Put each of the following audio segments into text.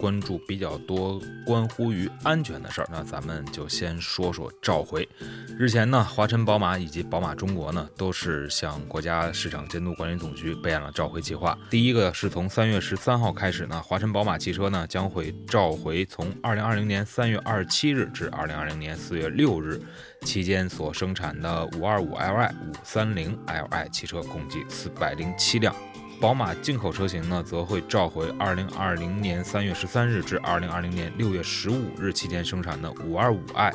关注比较多关乎于安全的事儿，那咱们就先说说召回。日前呢，华晨宝马以及宝马中国呢，都是向国家市场监督管理总局备案了召回计划。第一个是从三月十三号开始呢，华晨宝马汽车呢将会召回从二零二零年三月二十七日至二零二零年四月六日期间所生产的五二五 Li、五三零 Li 汽车，共计四百零七辆。宝马进口车型呢，则会召回2020年3月13日至2020年6月15日期间生产的 525i、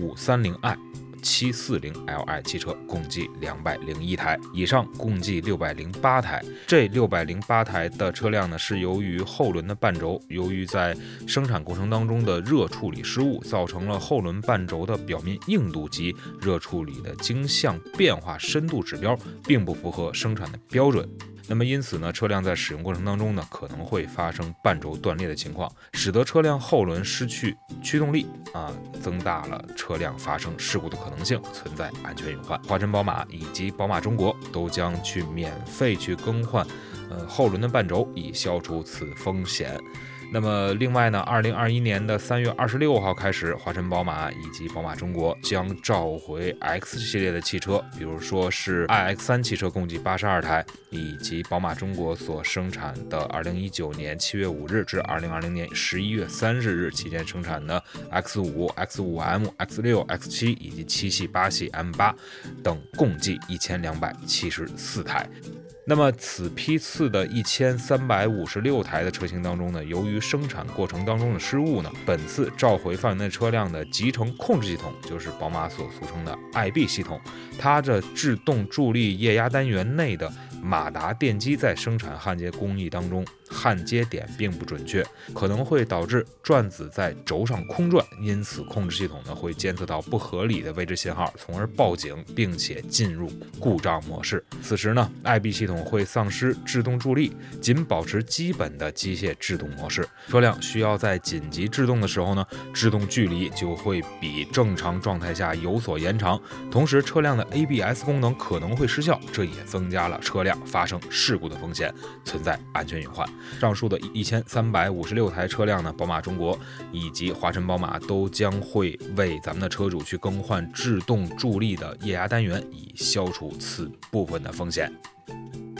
530i、740li 汽车，共计201台。以上共计608台。这608台的车辆呢，是由于后轮的半轴，由于在生产过程当中的热处理失误，造成了后轮半轴的表面硬度及热处理的晶向变化深度指标，并不符合生产的标准。那么因此呢，车辆在使用过程当中呢，可能会发生半轴断裂的情况，使得车辆后轮失去驱动力啊，增大了车辆发生事故的可能性，存在安全隐患。华晨宝马以及宝马中国都将去免费去更换，呃后轮的半轴，以消除此风险。那么另外呢，二零二一年的三月二十六号开始，华晨宝马以及宝马中国将召回 X 系列的汽车，比如说是 iX 三汽车，共计八十二台，以及宝马中国所生产的二零一九年七月五日至二零二零年十一月三十日期间生产的 X 五、X 五 M、X 六、X 七以及七系、八系 M 八等，共计一千两百七十四台。那么此批次的一千三百五十六台的车型当中呢，由于生产过程当中的失误呢，本次召回范围内车辆的集成控制系统，就是宝马所俗称的 iB 系统，它的制动助力液压单元内的马达电机在生产焊接工艺当中。焊接点并不准确，可能会导致转子在轴上空转，因此控制系统呢会监测到不合理的位置信号，从而报警，并且进入故障模式。此时呢，iB 系统统会丧失制动助力，仅保持基本的机械制动模式。车辆需要在紧急制动的时候呢，制动距离就会比正常状态下有所延长，同时车辆的 ABS 功能可能会失效，这也增加了车辆发生事故的风险，存在安全隐患。上述的一千三百五十六台车辆呢，宝马中国以及华晨宝马都将会为咱们的车主去更换制动助力的液压单元，以消除此部分的风险。Música